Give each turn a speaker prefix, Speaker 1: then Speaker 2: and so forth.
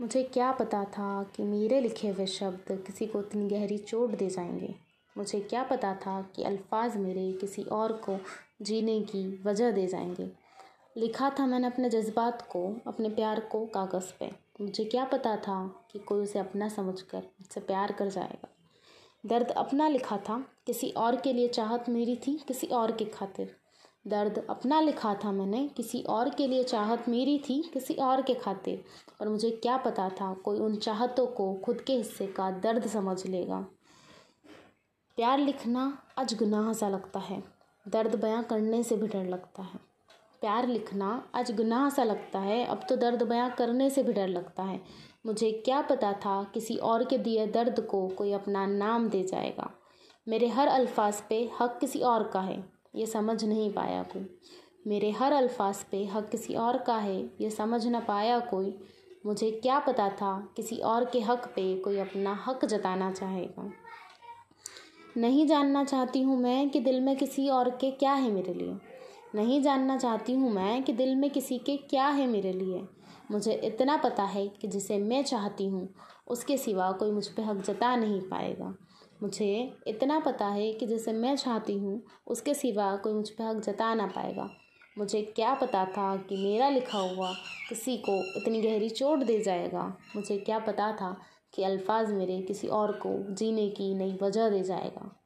Speaker 1: मुझे क्या पता था कि मेरे लिखे हुए शब्द किसी को इतनी गहरी चोट दे जाएँगे। मुझे क्या पता था कि अल्फाज मेरे किसी और को जीने की वजह दे जाएँगे। लिखा था मैंने अपने जज्बात को, अपने प्यार को कागज़ पे। मुझे क्या पता था कि कोई उसे अपना समझकर मुझसे प्यार कर जाएगा। दर्द अपना लिखा था, किसी और के लिए चाहत मेरी थी, किसी और के खातिर। दर्द अपना लिखा था मैंने, किसी और के लिए चाहत मेरी थी, किसी और के खातिर। और मुझे क्या पता था, कोई उन चाहतों को खुद के हिस्से का दर्द समझ लेगा। प्यार लिखना आज गुनाह सा लगता है। दर्द बयां करने से भी डर लगता है। प्यार लिखना आज गुनाह सा लगता है, अब तो दर्द बयां करने से भी डर लगता है। मुझे क्या पता था, किसी और के दिए दर्द को कोई अपना नाम दे जाएगा। मेरे हर अल्फाज पे हक किसी और का है। ये समझ नहीं पाया कोई। मेरे हर अल्फाज पे हक किसी और का है, ये समझ ना पाया कोई। मुझे क्या पता था किसी और के हक पे कोई अपना हक जताना चाहेगा। नहीं जानना चाहती हूँ मैं कि दिल में किसी और के क्या है मेरे लिए। नहीं जानना चाहती हूँ मैं कि दिल में किसी के क्या है मेरे लिए। मुझे इतना पता है कि जिसे मैं चाहती हूँ, उसके सिवा कोई मुझ पर हक जता नहीं पाएगा। मुझे इतना पता है कि जिसे मैं चाहती हूँ, उसके सिवा कोई मुझ पर हक जता ना पाएगा। मुझे क्या पता था कि मेरा लिखा हुआ किसी को इतनी गहरी चोट दे जाएगा? मुझे क्या पता था कि अल्फाज मेरे किसी और को जीने की नई वजह दे जाएगा?